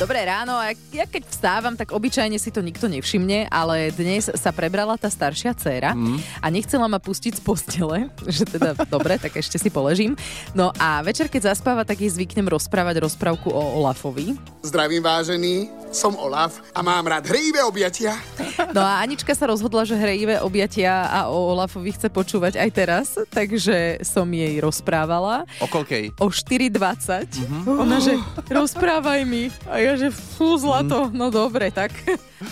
Dobré ráno, a ja keď vstávam, tak obyčajne si to nikto nevšimne, ale dnes sa prebrala tá staršia dcéra mm. a nechcela ma pustiť z postele, že teda dobre, tak ešte si poležím. No a večer, keď zaspáva, tak jej zvyknem rozprávať rozprávku o Olafovi. Zdravím vážený, som Olaf a mám rád hrejivé objatia. No a Anička sa rozhodla, že hrejivé objatia a o Olafovi chce počúvať aj teraz, takže som jej rozprávala. O koľkej? O 4.20. Mm-hmm. Ona, že rozprávaj mi. A ja, že fú, zlato. Mm. No dobre, tak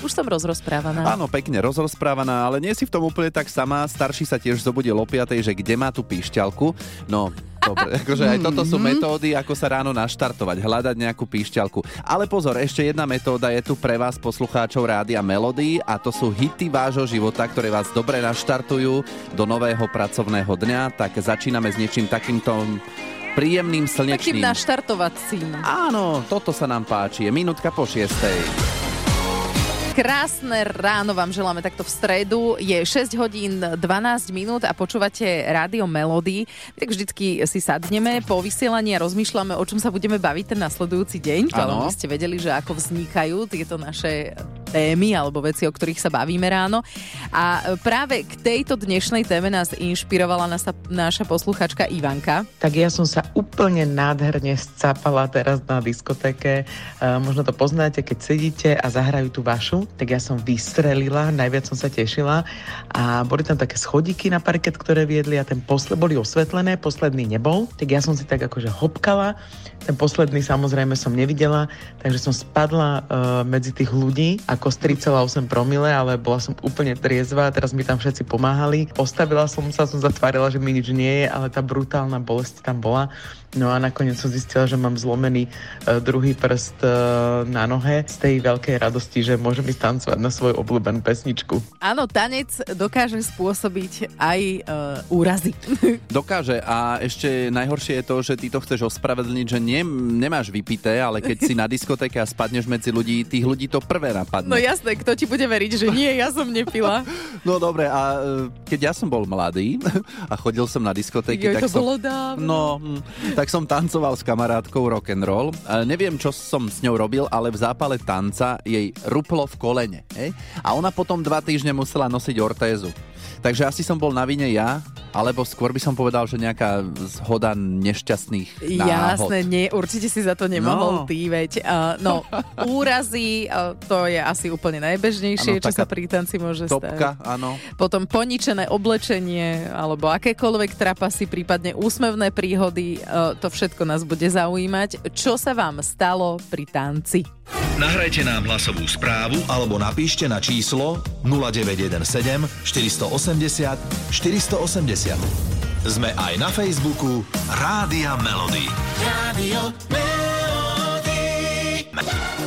už som rozrozprávaná. Áno, pekne rozrozprávaná, ale nie si v tom úplne tak sama. Starší sa tiež zobudil o 5, že kde má tú píšťalku. No, Dobre, akože aj toto sú mhm. metódy, ako sa ráno naštartovať, hľadať nejakú píšťalku. Ale pozor, ešte jedna metóda je tu pre vás, poslucháčov Rádia Melody a to sú hity vášho života, ktoré vás dobre naštartujú do nového pracovného dňa. Tak začíname s niečím takýmto príjemným slnečným. Takým naštartovacím. Áno, toto sa nám páči. Je minútka po šiestej. Krásne ráno vám želáme takto v stredu. Je 6 hodín 12 minút a počúvate rádio Melody. Tak vždycky si sadneme po vysielaní a rozmýšľame, o čom sa budeme baviť ten nasledujúci deň. Ale by ste vedeli, že ako vznikajú tieto naše témy alebo veci, o ktorých sa bavíme ráno. A práve k tejto dnešnej téme nás inšpirovala naša, naša posluchačka Ivanka. Tak ja som sa úplne nádherne scapala teraz na diskotéke. možno to poznáte, keď sedíte a zahrajú tú vašu, tak ja som vystrelila, najviac som sa tešila a boli tam také schodíky na parket, ktoré viedli a ten posled, boli osvetlené, posledný nebol, tak ja som si tak akože hopkala, ten posledný samozrejme som nevidela, takže som spadla uh, medzi tých ľudí ako z 3,8 promile, ale bola som úplne triezva, teraz mi tam všetci pomáhali. Postavila som sa, som zatvárila, že mi nič nie je, ale tá brutálna bolesť tam bola. No a nakoniec som zistila, že mám zlomený uh, druhý prst uh, na nohe z tej veľkej radosti, že môžem ísť tancovať na svoju obľúbenú pesničku. Áno, tanec dokáže spôsobiť aj uh, úrazy. Dokáže a ešte najhoršie je to, že ty to chceš ospravedlniť, že nie, nemáš vypité, ale keď si na diskotéke a spadneš medzi ľudí, tých ľudí to prvé napadne. No jasné, kto ti bude veriť, že nie, ja som nepila. no dobre, a keď ja som bol mladý a chodil som na diskotéky, jo, tak to som... bolo dávno. No, hm, tak som tancoval s kamarátkou rock and roll. Neviem, čo som s ňou robil, ale v zápale tanca jej ruplo v kolene. Hej? A ona potom dva týždne musela nosiť ortézu. Takže asi som bol na vine ja, alebo skôr by som povedal, že nejaká zhoda nešťastných náhod. Jasné, nie, určite si za to nemohol no. ty, veď. Uh, no, úrazy, uh, to je asi úplne najbežnejšie, ano, čo sa pri tanci môže topka, stať. Áno. Potom poničené oblečenie, alebo akékoľvek trapasy, prípadne úsmevné príhody, uh, to všetko nás bude zaujímať. Čo sa vám stalo pri tanci? Nahrajte nám hlasovú správu alebo napíšte na číslo 0917 480 480. Sme aj na Facebooku Rádia Melody. Rádio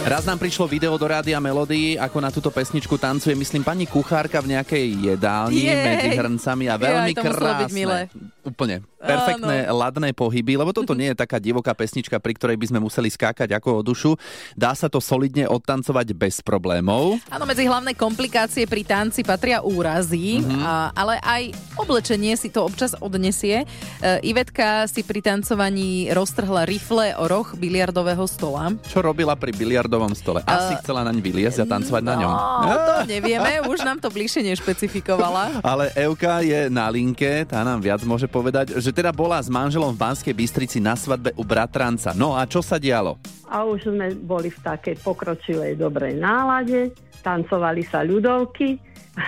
Raz nám prišlo video do Rádia Melody, ako na túto pesničku tancuje, myslím, pani kuchárka v nejakej jedálni Jej. medzi hrncami a veľmi Jej, krásne. Úplne perfektné, Áno. ladné pohyby, lebo toto nie je taká divoká pesnička, pri ktorej by sme museli skákať ako o dušu. Dá sa to solidne odtancovať bez problémov. Áno, medzi hlavné komplikácie pri tanci patria úrazy, mm-hmm. a, ale aj oblečenie si to občas odnesie. E, Ivetka si pri tancovaní roztrhla rifle o roh biliardového stola. Čo robila pri biliardovom stole? Asi uh, chcela naň vyliezť a tancovať no, na ňom. No, to nevieme, už nám to bližšie nešpecifikovala. Ale Euka je na linke, tá nám viac môže povedať, že teda bola s manželom v Banskej Bystrici na svadbe u bratranca. No a čo sa dialo? A už sme boli v takej pokročilej dobrej nálade, tancovali sa ľudovky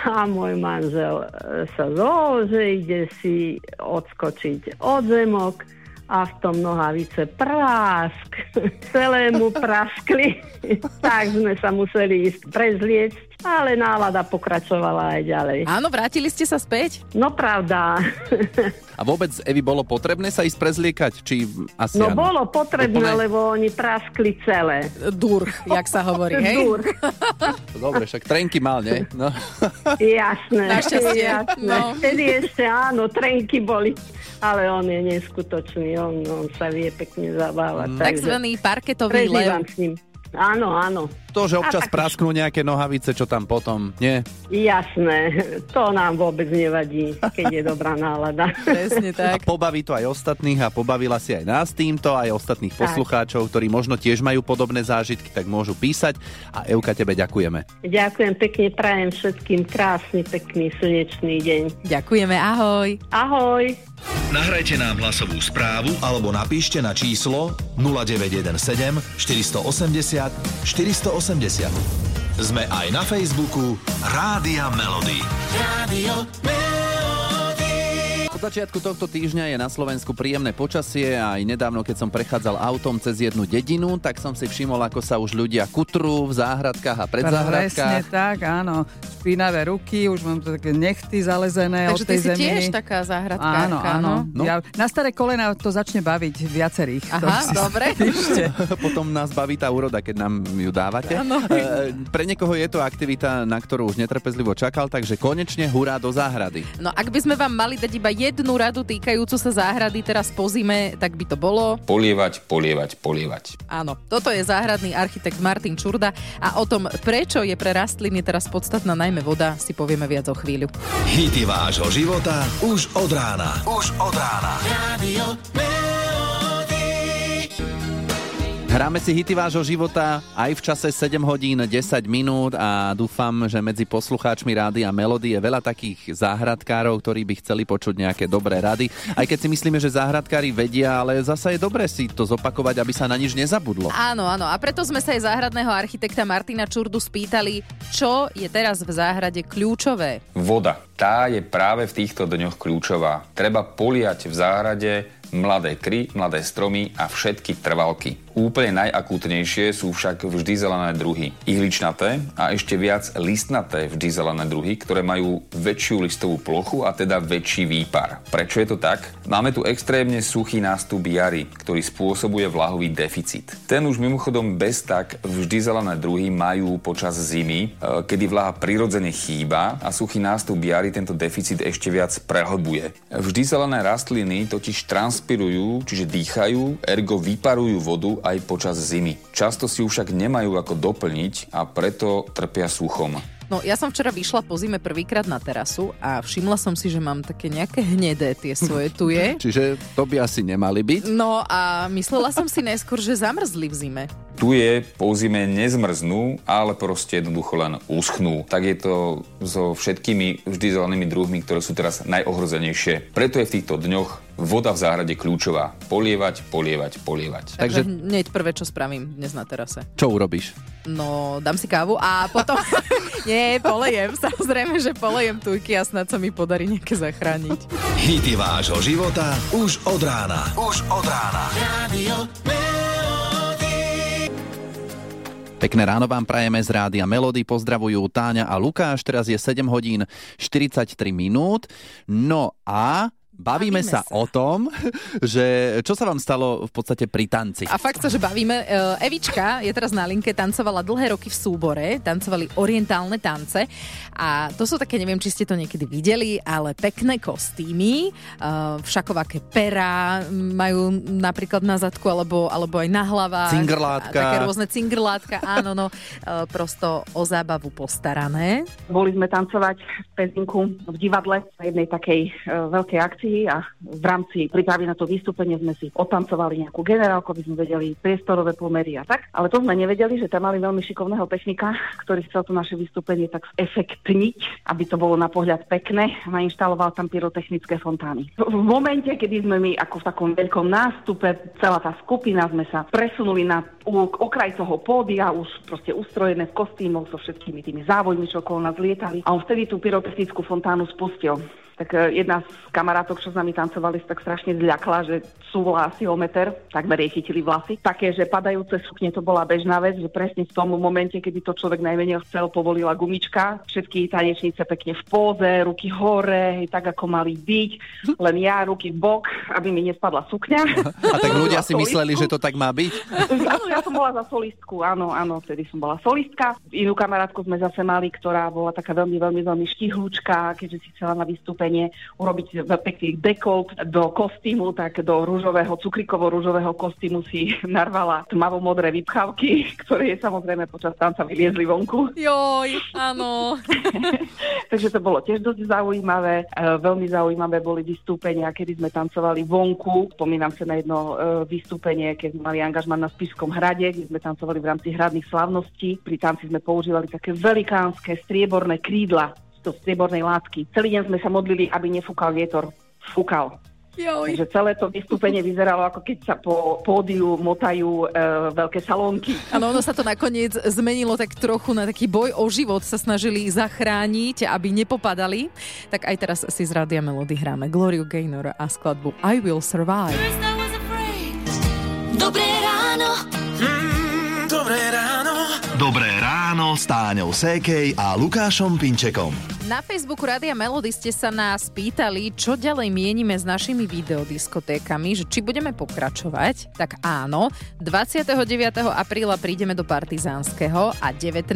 a môj manžel e, sa zlože, ide si odskočiť od zemok a v tom nohavice prásk. Celému praskli. tak sme sa museli ísť prezliecť ale nálada pokračovala aj ďalej. Áno, vrátili ste sa späť? No pravda. A vôbec, Evi, bolo potrebné sa ísť prezliekať? Či asi no áno? bolo potrebné, Úplne... lebo oni praskli celé. Dur, jak sa hovorí, hej? Dur. Dobre, však trenky mal, nie? No. Jasné. Našťastie. Jasné. No. Vtedy ešte áno, trenky boli ale on je neskutočný, on, on sa vie pekne zabávať. Mm. Takzvaný parketový lev. s ním. Áno, áno. To, že občas A tak- prasknú nejaké nohavice, čo tam potom, nie? Jasné, to nám vôbec nevadí, keď je dobrá nálada. Presne A tak. pobaví to aj ostatných a pobavila si aj nás týmto, aj ostatných Tak. poslucháčov, ktorí možno tiež majú podobné zážitky, tak môžu písať. A Euka, tebe ďakujeme. Ďakujem pekne, prajem všetkým krásny, pekný, slnečný deň. Ďakujeme, ahoj. Ahoj! Nahrajte nám hlasovú správu alebo napíšte na číslo 0917 480 480. Sme aj na Facebooku Rádia Melody. Od začiatku tohto týždňa je na Slovensku príjemné počasie a aj nedávno, keď som prechádzal autom cez jednu dedinu, tak som si všimol, ako sa už ľudia kutrú v záhradkách a pred Presne záhradkách. tak, áno. Špinavé ruky, už mám to také nechty zalezené Takže od ty tej si zeminy. tiež taká záhradkárka, Áno, áno. No. Ja, na staré kolena to začne baviť viacerých. Aha, dobre. Potom nás baví tá úroda, keď nám ju dávate. Áno. E, pre niekoho je to aktivita, na ktorú už netrpezlivo čakal, takže konečne hurá do záhrady. No ak by sme vám mali dať iba jednu radu týkajúcu sa záhrady teraz po zime, tak by to bolo... Polievať, polievať, polievať. Áno, toto je záhradný architekt Martin Čurda a o tom, prečo je pre rastliny teraz podstatná najmä voda, si povieme viac o chvíľu. Hity vášho života už od rána. Už od rána. Hráme si hity vášho života aj v čase 7 hodín 10 minút a dúfam, že medzi poslucháčmi rády a melódy je veľa takých záhradkárov, ktorí by chceli počuť nejaké dobré rady. Aj keď si myslíme, že záhradkári vedia, ale zasa je dobre si to zopakovať, aby sa na nič nezabudlo. Áno, áno. A preto sme sa aj záhradného architekta Martina Čurdu spýtali, čo je teraz v záhrade kľúčové. Voda. Tá je práve v týchto dňoch kľúčová. Treba poliať v záhrade mladé kry, mladé stromy a všetky trvalky. Úplne najakútnejšie sú však vždy zelené druhy. Ihličnaté a ešte viac listnaté vždy zelené druhy, ktoré majú väčšiu listovú plochu a teda väčší výpar. Prečo je to tak? Máme tu extrémne suchý nástup jary, ktorý spôsobuje vlahový deficit. Ten už mimochodom bez tak vždy zelené druhy majú počas zimy, e, kedy vlaha prirodzene chýba a suchý nástup jary tento deficit ešte viac prehlbuje. Vždy zelené rastliny totiž transpirujú, čiže dýchajú, ergo vyparujú vodu aj počas zimy. Často si ju však nemajú ako doplniť a preto trpia suchom. No, ja som včera vyšla po zime prvýkrát na terasu a všimla som si, že mám také nejaké hnedé tie svoje tuje. Čiže to by asi nemali byť. No a myslela som si najskôr, že zamrzli v zime. Tu je po zime nezmrznú, ale proste jednoducho len uschnú. Tak je to so všetkými vždy zelenými druhmi, ktoré sú teraz najohrozenejšie. Preto je v týchto dňoch voda v záhrade kľúčová. Polievať, polievať, polievať. Takže Takže- hneď prvé, čo spravím dnes na terase. Čo urobíš? No, dám si kávu a potom... Nie, polejem. Samozrejme, že polejem tujky a snad sa mi podarí nejaké zachrániť. Hity vášho života už od rána. Už od rána. Pekné ráno vám prajeme z Rádia Melody, pozdravujú Táňa a Lukáš, teraz je 7 hodín 43 minút. No a bavíme, Bavíme sa, sa. o tom, že čo sa vám stalo v podstate pri tanci. A fakt sa, že bavíme. E, Evička je teraz na linke, tancovala dlhé roky v súbore, tancovali orientálne tance a to sú také, neviem, či ste to niekedy videli, ale pekné kostýmy, e, všakovaké perá majú napríklad na zadku alebo, alebo aj na hlavách. Cingrlátka. Také rôzne cingrlátka, áno, no, e, prosto o zábavu postarané. Boli sme tancovať v Pezinku v divadle na jednej takej veľkej akcii a v rámci prípravy na to vystúpenie sme si otancovali nejakú generálku, aby sme vedeli priestorové pomery a tak. Ale to sme nevedeli, že tam mali veľmi šikovného technika, ktorý chcel to naše vystúpenie tak efektniť, aby to bolo na pohľad pekné nainštaloval tam pyrotechnické fontány. V momente, kedy sme my ako v takom veľkom nástupe, celá tá skupina sme sa presunuli na okraj toho pódia, už proste ustrojené v kostýmoch so všetkými tými závodmi, čo okolo nás lietali. A on vtedy tú pyrotechnickú fontánu spustil. Tak e, jedna z kamarátok, čo s nami tancovali, sa tak strašne zľakla, že súvla asi o meter, takmer jej chytili vlasy. Také, že padajúce sukne to bola bežná vec, že presne v tom momente, kedy to človek najmenej chcel, povolila gumička. Všetky tanečnice pekne v póze, ruky hore, tak ako mali byť, len ja ruky v bok, aby mi nespadla sukňa. A tak ľudia si mysleli, že to tak má byť? Áno, ja som bola za solistku, áno, áno, vtedy som bola solistka. Inú kamarátku sme zase mali, ktorá bola taká veľmi, veľmi, veľmi štihlúčka, keďže si chcela na vystúpenie urobiť pekný dekolt do kostýmu, tak do rúžového, cukrikovo-rúžového kostýmu si narvala tmavo-modré vypchávky, ktoré je samozrejme počas tanca vyliezli vonku. Joj, áno. Takže to bolo tiež dosť zaujímavé. E, veľmi zaujímavé boli vystúpenia, kedy sme tancovali vonku. Spomínam sa na jedno e, vystúpenie, keď sme mali angažman na Spišskom hrade, kde sme tancovali v rámci hradných slavností. Pri tanci sme používali také velikánske strieborné krídla do striebornej látky. Celý deň sme sa modlili, aby nefúkal vietor. Fúkal. Joj. Takže celé to vystúpenie vyzeralo, ako keď sa po pódiu motajú e, veľké salónky. Áno, ono sa to nakoniec zmenilo tak trochu na taký boj o život. Sa snažili zachrániť, aby nepopadali. Tak aj teraz si z Rádia Melody hráme Gloriu Gaynor a skladbu I Will Survive. Dobré ráno. Mm, dobré ráno. Ráno s Táňou Sékej a Lukášom Pinčekom. Na Facebooku Rádia Melody ste sa nás pýtali, čo ďalej mienime s našimi videodiskotékami, že či budeme pokračovať. Tak áno, 29. apríla prídeme do Partizánskeho a 19.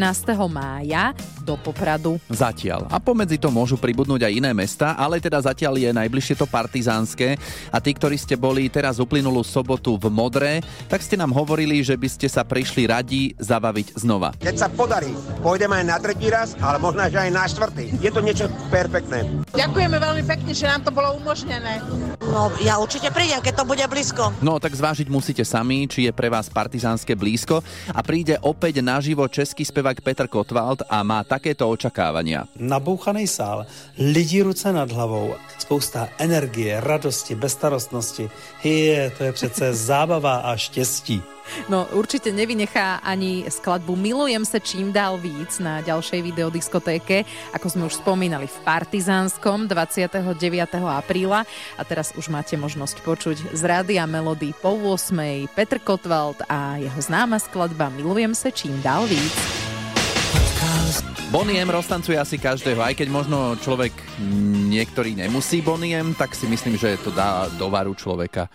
mája do Popradu. Zatiaľ. A pomedzi to môžu pribudnúť aj iné mesta, ale teda zatiaľ je najbližšie to partizánske. A tí, ktorí ste boli teraz uplynulú sobotu v Modre, tak ste nám hovorili, že by ste sa prišli radi zabaviť znova. Keď sa podarí, pôjdeme aj na tretí raz, ale možno, že aj na štvrtý. Je to niečo perfektné. Ďakujeme veľmi pekne, že nám to bolo umožnené. No, ja určite prídem, keď to bude blízko. No tak zvážiť musíte sami, či je pre vás partizánske blízko a príde opäť naživo český spevák Petr Kotwald a má takéto očakávania. Nabouchaný sál, lidi ruce nad hlavou, spousta energie, radosti, bezstarostnosti. Je, to je přece zábava a štěstí. No určite nevynechá ani skladbu Milujem sa čím dál víc na ďalšej videodiskotéke, ako sme už spomínali v Partizánskom 29. apríla a teraz už máte možnosť počuť z Rádia Melody po 8. Petr Kotwald a jeho známa skladba Milujem sa čím dál víc. Bonnie M roztancuje asi každého, aj keď možno človek niektorý nemusí Bonnie M, tak si myslím, že to dá do varu človeka.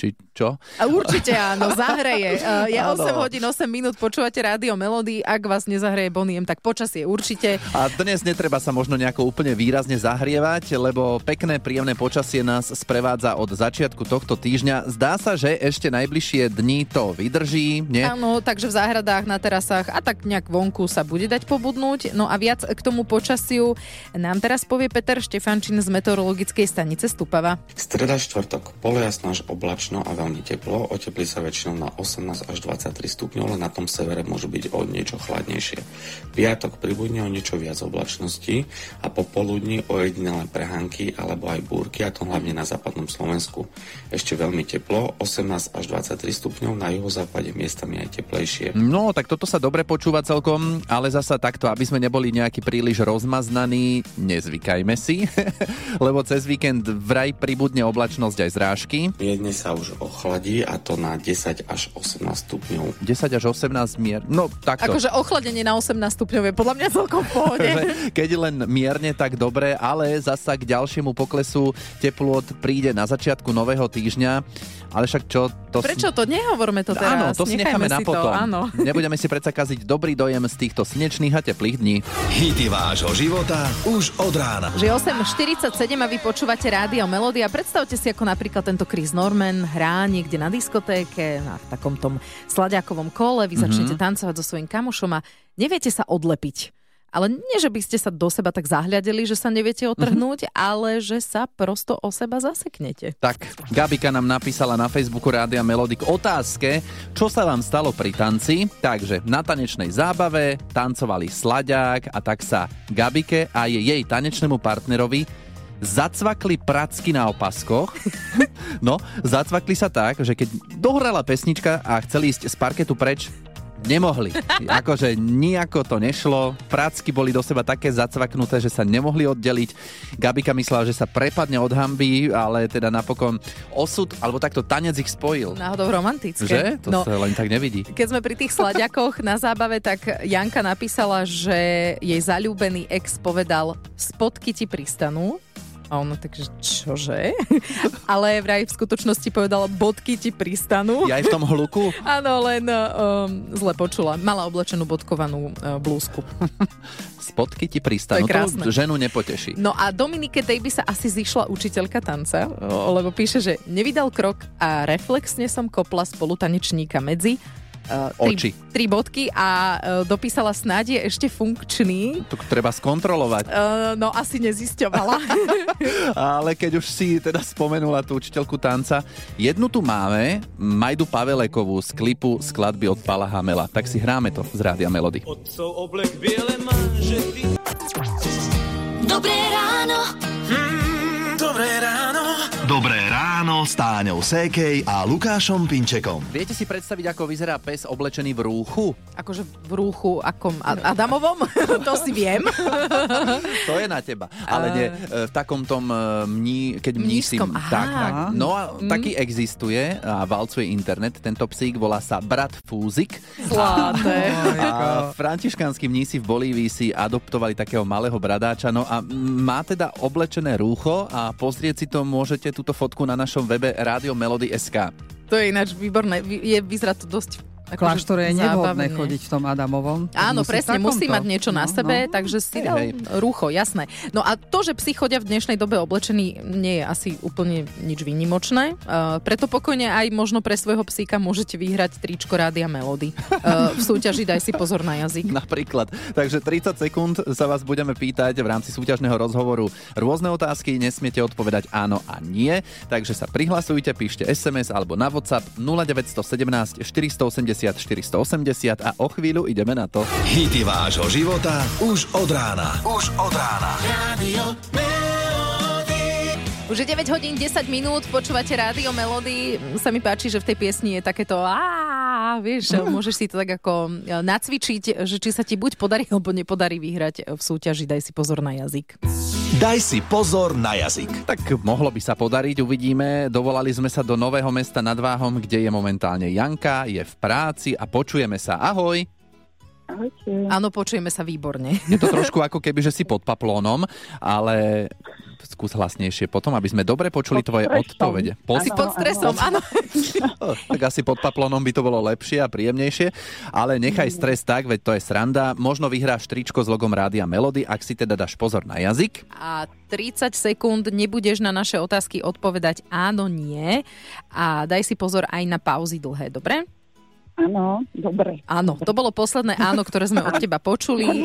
Či čo? A určite áno, zahreje. Uh, Je Áno. 8 hodín 8 minút, počúvate rádio Melody, ak vás nezahreje Boniem, tak počasie určite. A dnes netreba sa možno nejako úplne výrazne zahrievať, lebo pekné, príjemné počasie nás sprevádza od začiatku tohto týždňa. Zdá sa, že ešte najbližšie dni to vydrží, nie? Áno, takže v záhradách, na terasách a tak nejak vonku sa bude dať pobudnúť. No a viac k tomu počasiu nám teraz povie Peter Štefančín z meteorologickej stanice Stupava. Streda štvrtok, polojasno až oblačno a veľmi teplo, oteplí sa väčšinou na 18 až 23 stupňov, ale na tom severe môžu byť o niečo chladnejšie. Piatok pribudne o niečo viac oblačností a popoludní o jedinelé prehánky alebo aj búrky, a to hlavne na západnom Slovensku. Ešte veľmi teplo, 18 až 23 stupňov, na juhozápade miestami aj teplejšie. No, tak toto sa dobre počúva celkom, ale zasa takto, aby sme neboli nejaký príliš rozmaznaní, nezvykajme si, lebo cez víkend vraj pribudne oblačnosť aj zrážky. Mierne sa už ochladí a to na 10 až 18 stupňov. 10 až 18 mier. No, takto. Akože ochladenie na 18 stupňov je podľa mňa celkom v pohode. keď len mierne, tak dobre, ale zasa k ďalšiemu poklesu teplot príde na začiatku nového týždňa. Ale však čo? To Prečo to? Nehovorme to teraz. Áno, to si necháme na si to, potom. áno. Nebudeme si predsa kaziť dobrý dojem z týchto slnečných a teplých dní. Hity vášho života už od rána. Že 8.47 a vy počúvate rádio Melody a predstavte si, ako napríklad tento Chris Norman hrá niekde na diskotéke, na takom tom sladiakovom kole, vy začnete Mhm. tancovať so svojím kamošom a neviete sa odlepiť. Ale nie, že by ste sa do seba tak zahľadili, že sa neviete otrhnúť, ale že sa prosto o seba zaseknete. Tak, Gabika nám napísala na Facebooku Rádia Melody k otázke, čo sa vám stalo pri tanci. Takže na tanečnej zábave tancovali slaďák a tak sa Gabike a jej tanečnému partnerovi zacvakli pracky na opaskoch. No, zacvakli sa tak, že keď dohrala pesnička a chceli ísť z parketu preč, nemohli. Akože nejako to nešlo. Pracky boli do seba také zacvaknuté, že sa nemohli oddeliť. Gabika myslela, že sa prepadne od hamby, ale teda napokon osud, alebo takto tanec ich spojil. Náhodou romantické. Že? To no, sa len tak nevidí. Keď sme pri tých sladiakoch na zábave, tak Janka napísala, že jej zalúbený ex povedal, spotky ti pristanú. A ono takže, čože? Ale vraj v skutočnosti povedala, bodky ti pristanú. Ja aj v tom hluku? Áno, len um, zle počula. Mala oblečenú bodkovanú uh, blúzku. Spodky ti pristanú. To je krásne. To ženu nepoteší. No a Dominike tej by sa asi zišla učiteľka tanca, lebo píše, že nevydal krok a reflexne som kopla spolutanečníka medzi uh, tri, Oči. tri bodky a uh, dopísala snáď je ešte funkčný. To treba skontrolovať. Uh, no asi nezisťovala. Ale keď už si teda spomenula tú učiteľku tanca, jednu tu máme, Majdu Pavelekovú z klipu skladby od Pala Hamela. Tak si hráme to z Rádia Melody. Otcov oblek biele manžety. Dobré ráno. Mm, dobré ráno. Dobré ráno s Táňou Sékej a Lukášom Pinčekom. Viete si predstaviť, ako vyzerá pes oblečený v rúchu? akože v rúchu akom A- Adamovom? to si viem. To je na teba. Ale nie, e, v takom tom e, mní, keď. Mnížskom, aha. Tak, tak. No a Mm. taký existuje a valcuje internet. Tento psík volá sa Brat Fúzik. Zlaté. A františkánsky mnísi v Bolívii si adoptovali takého malého bradáča. No a má teda oblečené rúcho a pozrieť si to môžete túto fotku na našom webe Radio Melody SK. To je ináč výborné. Je, vyzerá to dosť kláštore je nevhodné zábavne. chodiť v tom Adamovom. Áno, Musí presne, musí mať niečo na No, sebe, no. takže si dal hej. rúcho, jasné. No a to, že psi chodia v dnešnej dobe oblečení, nie je asi úplne nič výnimočné. Uh, preto pokojne aj možno pre svojho psíka môžete vyhrať tričko Rádia Melody. Uh, v súťaži daj si pozor na jazyk. Napríklad. Takže 30 sekúnd sa vás budeme pýtať v rámci súťažného rozhovoru rôzne otázky, nesmiete odpovedať áno a nie, takže sa prihlasujte, píšte SMS alebo na WhatsApp 0917 480 480 a o chvíľu ideme na to. Hity vášho života už od rána. Už od rána. Radio Už je 9 hodín 10 minút, počúvate Rádio Melody. Sa mi páči, že v tej piesni je takéto á, vieš, môžeš si to tak ako e, nacvičiť, že či sa ti buď podarí, alebo nepodarí vyhrať v súťaži, daj si pozor na jazyk. Daj si pozor na jazyk. Tak mohlo by sa podariť, uvidíme. Dovolali sme sa do Nového mesta nad Váhom, kde je momentálne Janka, je v práci a počujeme sa. Ahoj! Ahojte. Áno, počujeme sa výborne. Je to trošku ako keby, že si pod paplónom, ale skús hlasnejšie potom, aby sme dobre počuli Pod tvoje stresom. odpovede. Pod... Si pod stresom, áno. Oh, tak asi pod paplónom by to bolo lepšie a príjemnejšie, ale nechaj stres tak, veď to je sranda. Možno vyhráš tričko s logom Rádia Melody, ak si teda dáš pozor na jazyk. A 30 sekúnd nebudeš na naše otázky odpovedať áno, nie. A daj si pozor aj na pauzy dlhé, dobre? Áno, dobre. Áno, to bolo posledné áno, ktoré sme od teba počuli.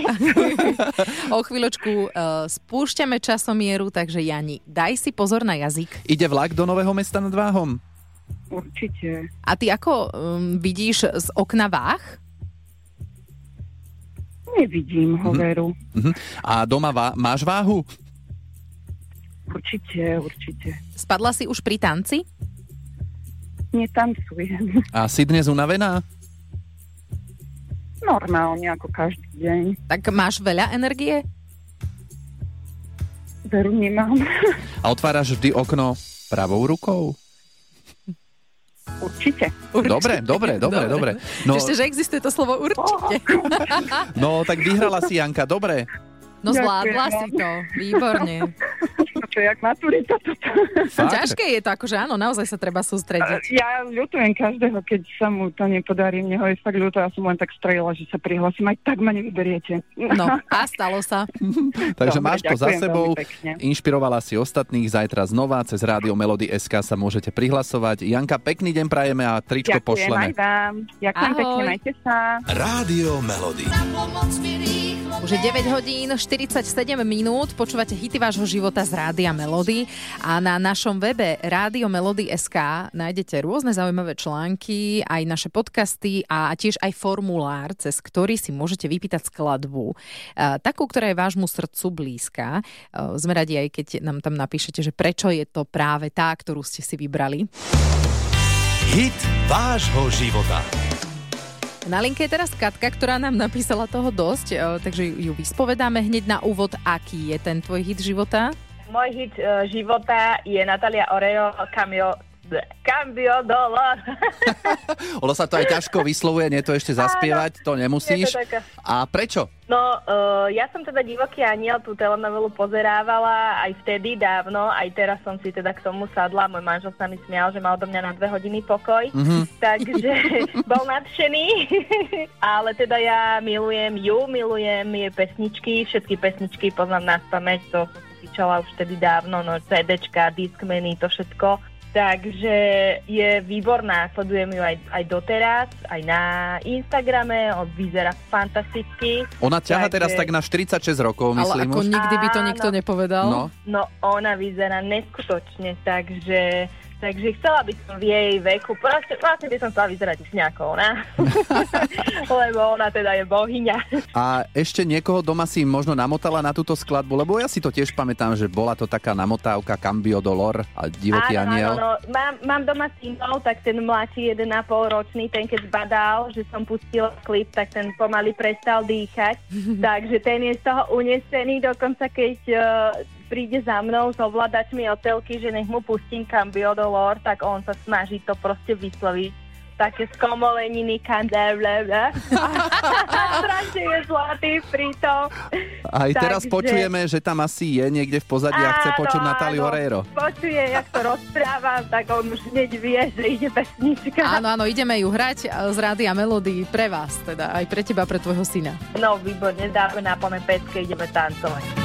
o chvíľočku uh, spúšťame časomieru, takže Jani, daj si pozor na jazyk. Ide vlak do Nového mesta nad Váhom? Určite. A ty ako um, vidíš z okna váh? Nevidím ho, veru. Mhm. A doma vá- máš váhu? Určite, určite. Spadla si už pri tanci? Netancujem. A si dnes unavená? Normálne, ako každý deň. Tak máš veľa energie? Veru nemám. A otváraš vždy okno pravou rukou? Určite. Dobre, dobre, dobre, dobre. No, Ešte, že existuje to slovo určite. no tak vyhrala si Janka, dobre. No zvládla si to, výborne. To je jak maturita toto. Ťažké je to, akože áno, naozaj sa treba sústrediť. Ja ľutujem každého, keď sa mu to nepodarí. Mne ho je fakt ľúto, ja som len tak strelila, že sa prihlasím. Aj tak ma nevyberiete. No, a stalo sa. Takže Dobre, máš to za ďakujem sebou, inšpirovala si ostatných, zajtra znova cez Rádio Melody SK sa môžete prihlasovať. Janka, pekný deň prajeme a tričko Ďakujem pošleme. aj vám. Ďakujem Ahoj. pekne, majte sa. Rádio Melody. Už je 9 hodín 47 minút, počúvate hity vášho života z Rádia Melody a na našom webe SK nájdete rôzne zaujímavé články, aj naše podcasty a tiež aj formulár, cez ktorý si môžete vypýtať skladbu. E, Takú, ktorá je vášmu srdcu blízka. E, Sme radi aj, keď nám tam napíšete, že prečo je to práve tá, ktorú ste si vybrali. Hit vášho života. Na linke je teraz Katka, ktorá nám napísala toho dosť, e, takže ju vyspovedáme hneď na úvod, aký je ten tvoj hit života. Môj hit e, života je Natalia Oreo, Kamil Cambio dollar. Ono sa to aj ťažko vyslovuje, nie to ešte zaspievať, to nemusíš. To A prečo? No, uh, ja som teda Divoký aniel, tú telenovelu pozerávala aj vtedy dávno, aj teraz som si teda k tomu sadla. Môj manžel sa mi smial, že mal do mňa na dve hodiny pokoj, Mhm. takže bol nadšený. Ale teda ja milujem ju, milujem jej pesničky, všetky pesničky poznám na spameť, to som si píčala už vtedy dávno, no CDčka, Discmany, to všetko. Takže je výborná, sledujem ju aj, aj doteraz, aj na Instagrame, on vyzerá fantasticky. Ona ťaha Takže- teraz tak na 46 rokov, Ale myslím ako už. nikdy by to nikto Áno. nepovedal. No. No ona vyzerá neskutočne, takže, takže chcela by som v jej veku, proste, vlastne by som chcela vyzerať už nejako ona, lebo ona teda je bohyňa. A ešte niekoho doma si možno namotala na túto skladbu, lebo ja si to tiež pamätám, že bola to taká namotávka Cambio Dolor a Divoký áno, aniel. áno, no. mám, mám doma synov, tak ten mladší 1,5 ročný, ten keď badal, že som pustila klip, tak ten pomaly prestal dýchať, takže ten je z toho unesený, dokonca keď uh, príde za mnou s ovládačmi hotelky, že nech mu pustím Cambio Dolor, tak on sa snaží to proste vysloviť také skomoleniny, kandelele. Strašne je zlatý pritom. Aj teraz Takže- počujeme, že tam asi je niekde v pozadí a chce počuť Natáliu. Oreiro. Počuje, jak to rozprávam, tak on už hneď vie, že ide pesnička. Áno, áno, ideme ju hrať a z rády a melódy pre vás, teda aj pre teba, pre tvojho syna. No, výborne, dáme na pecky, ideme tancovať.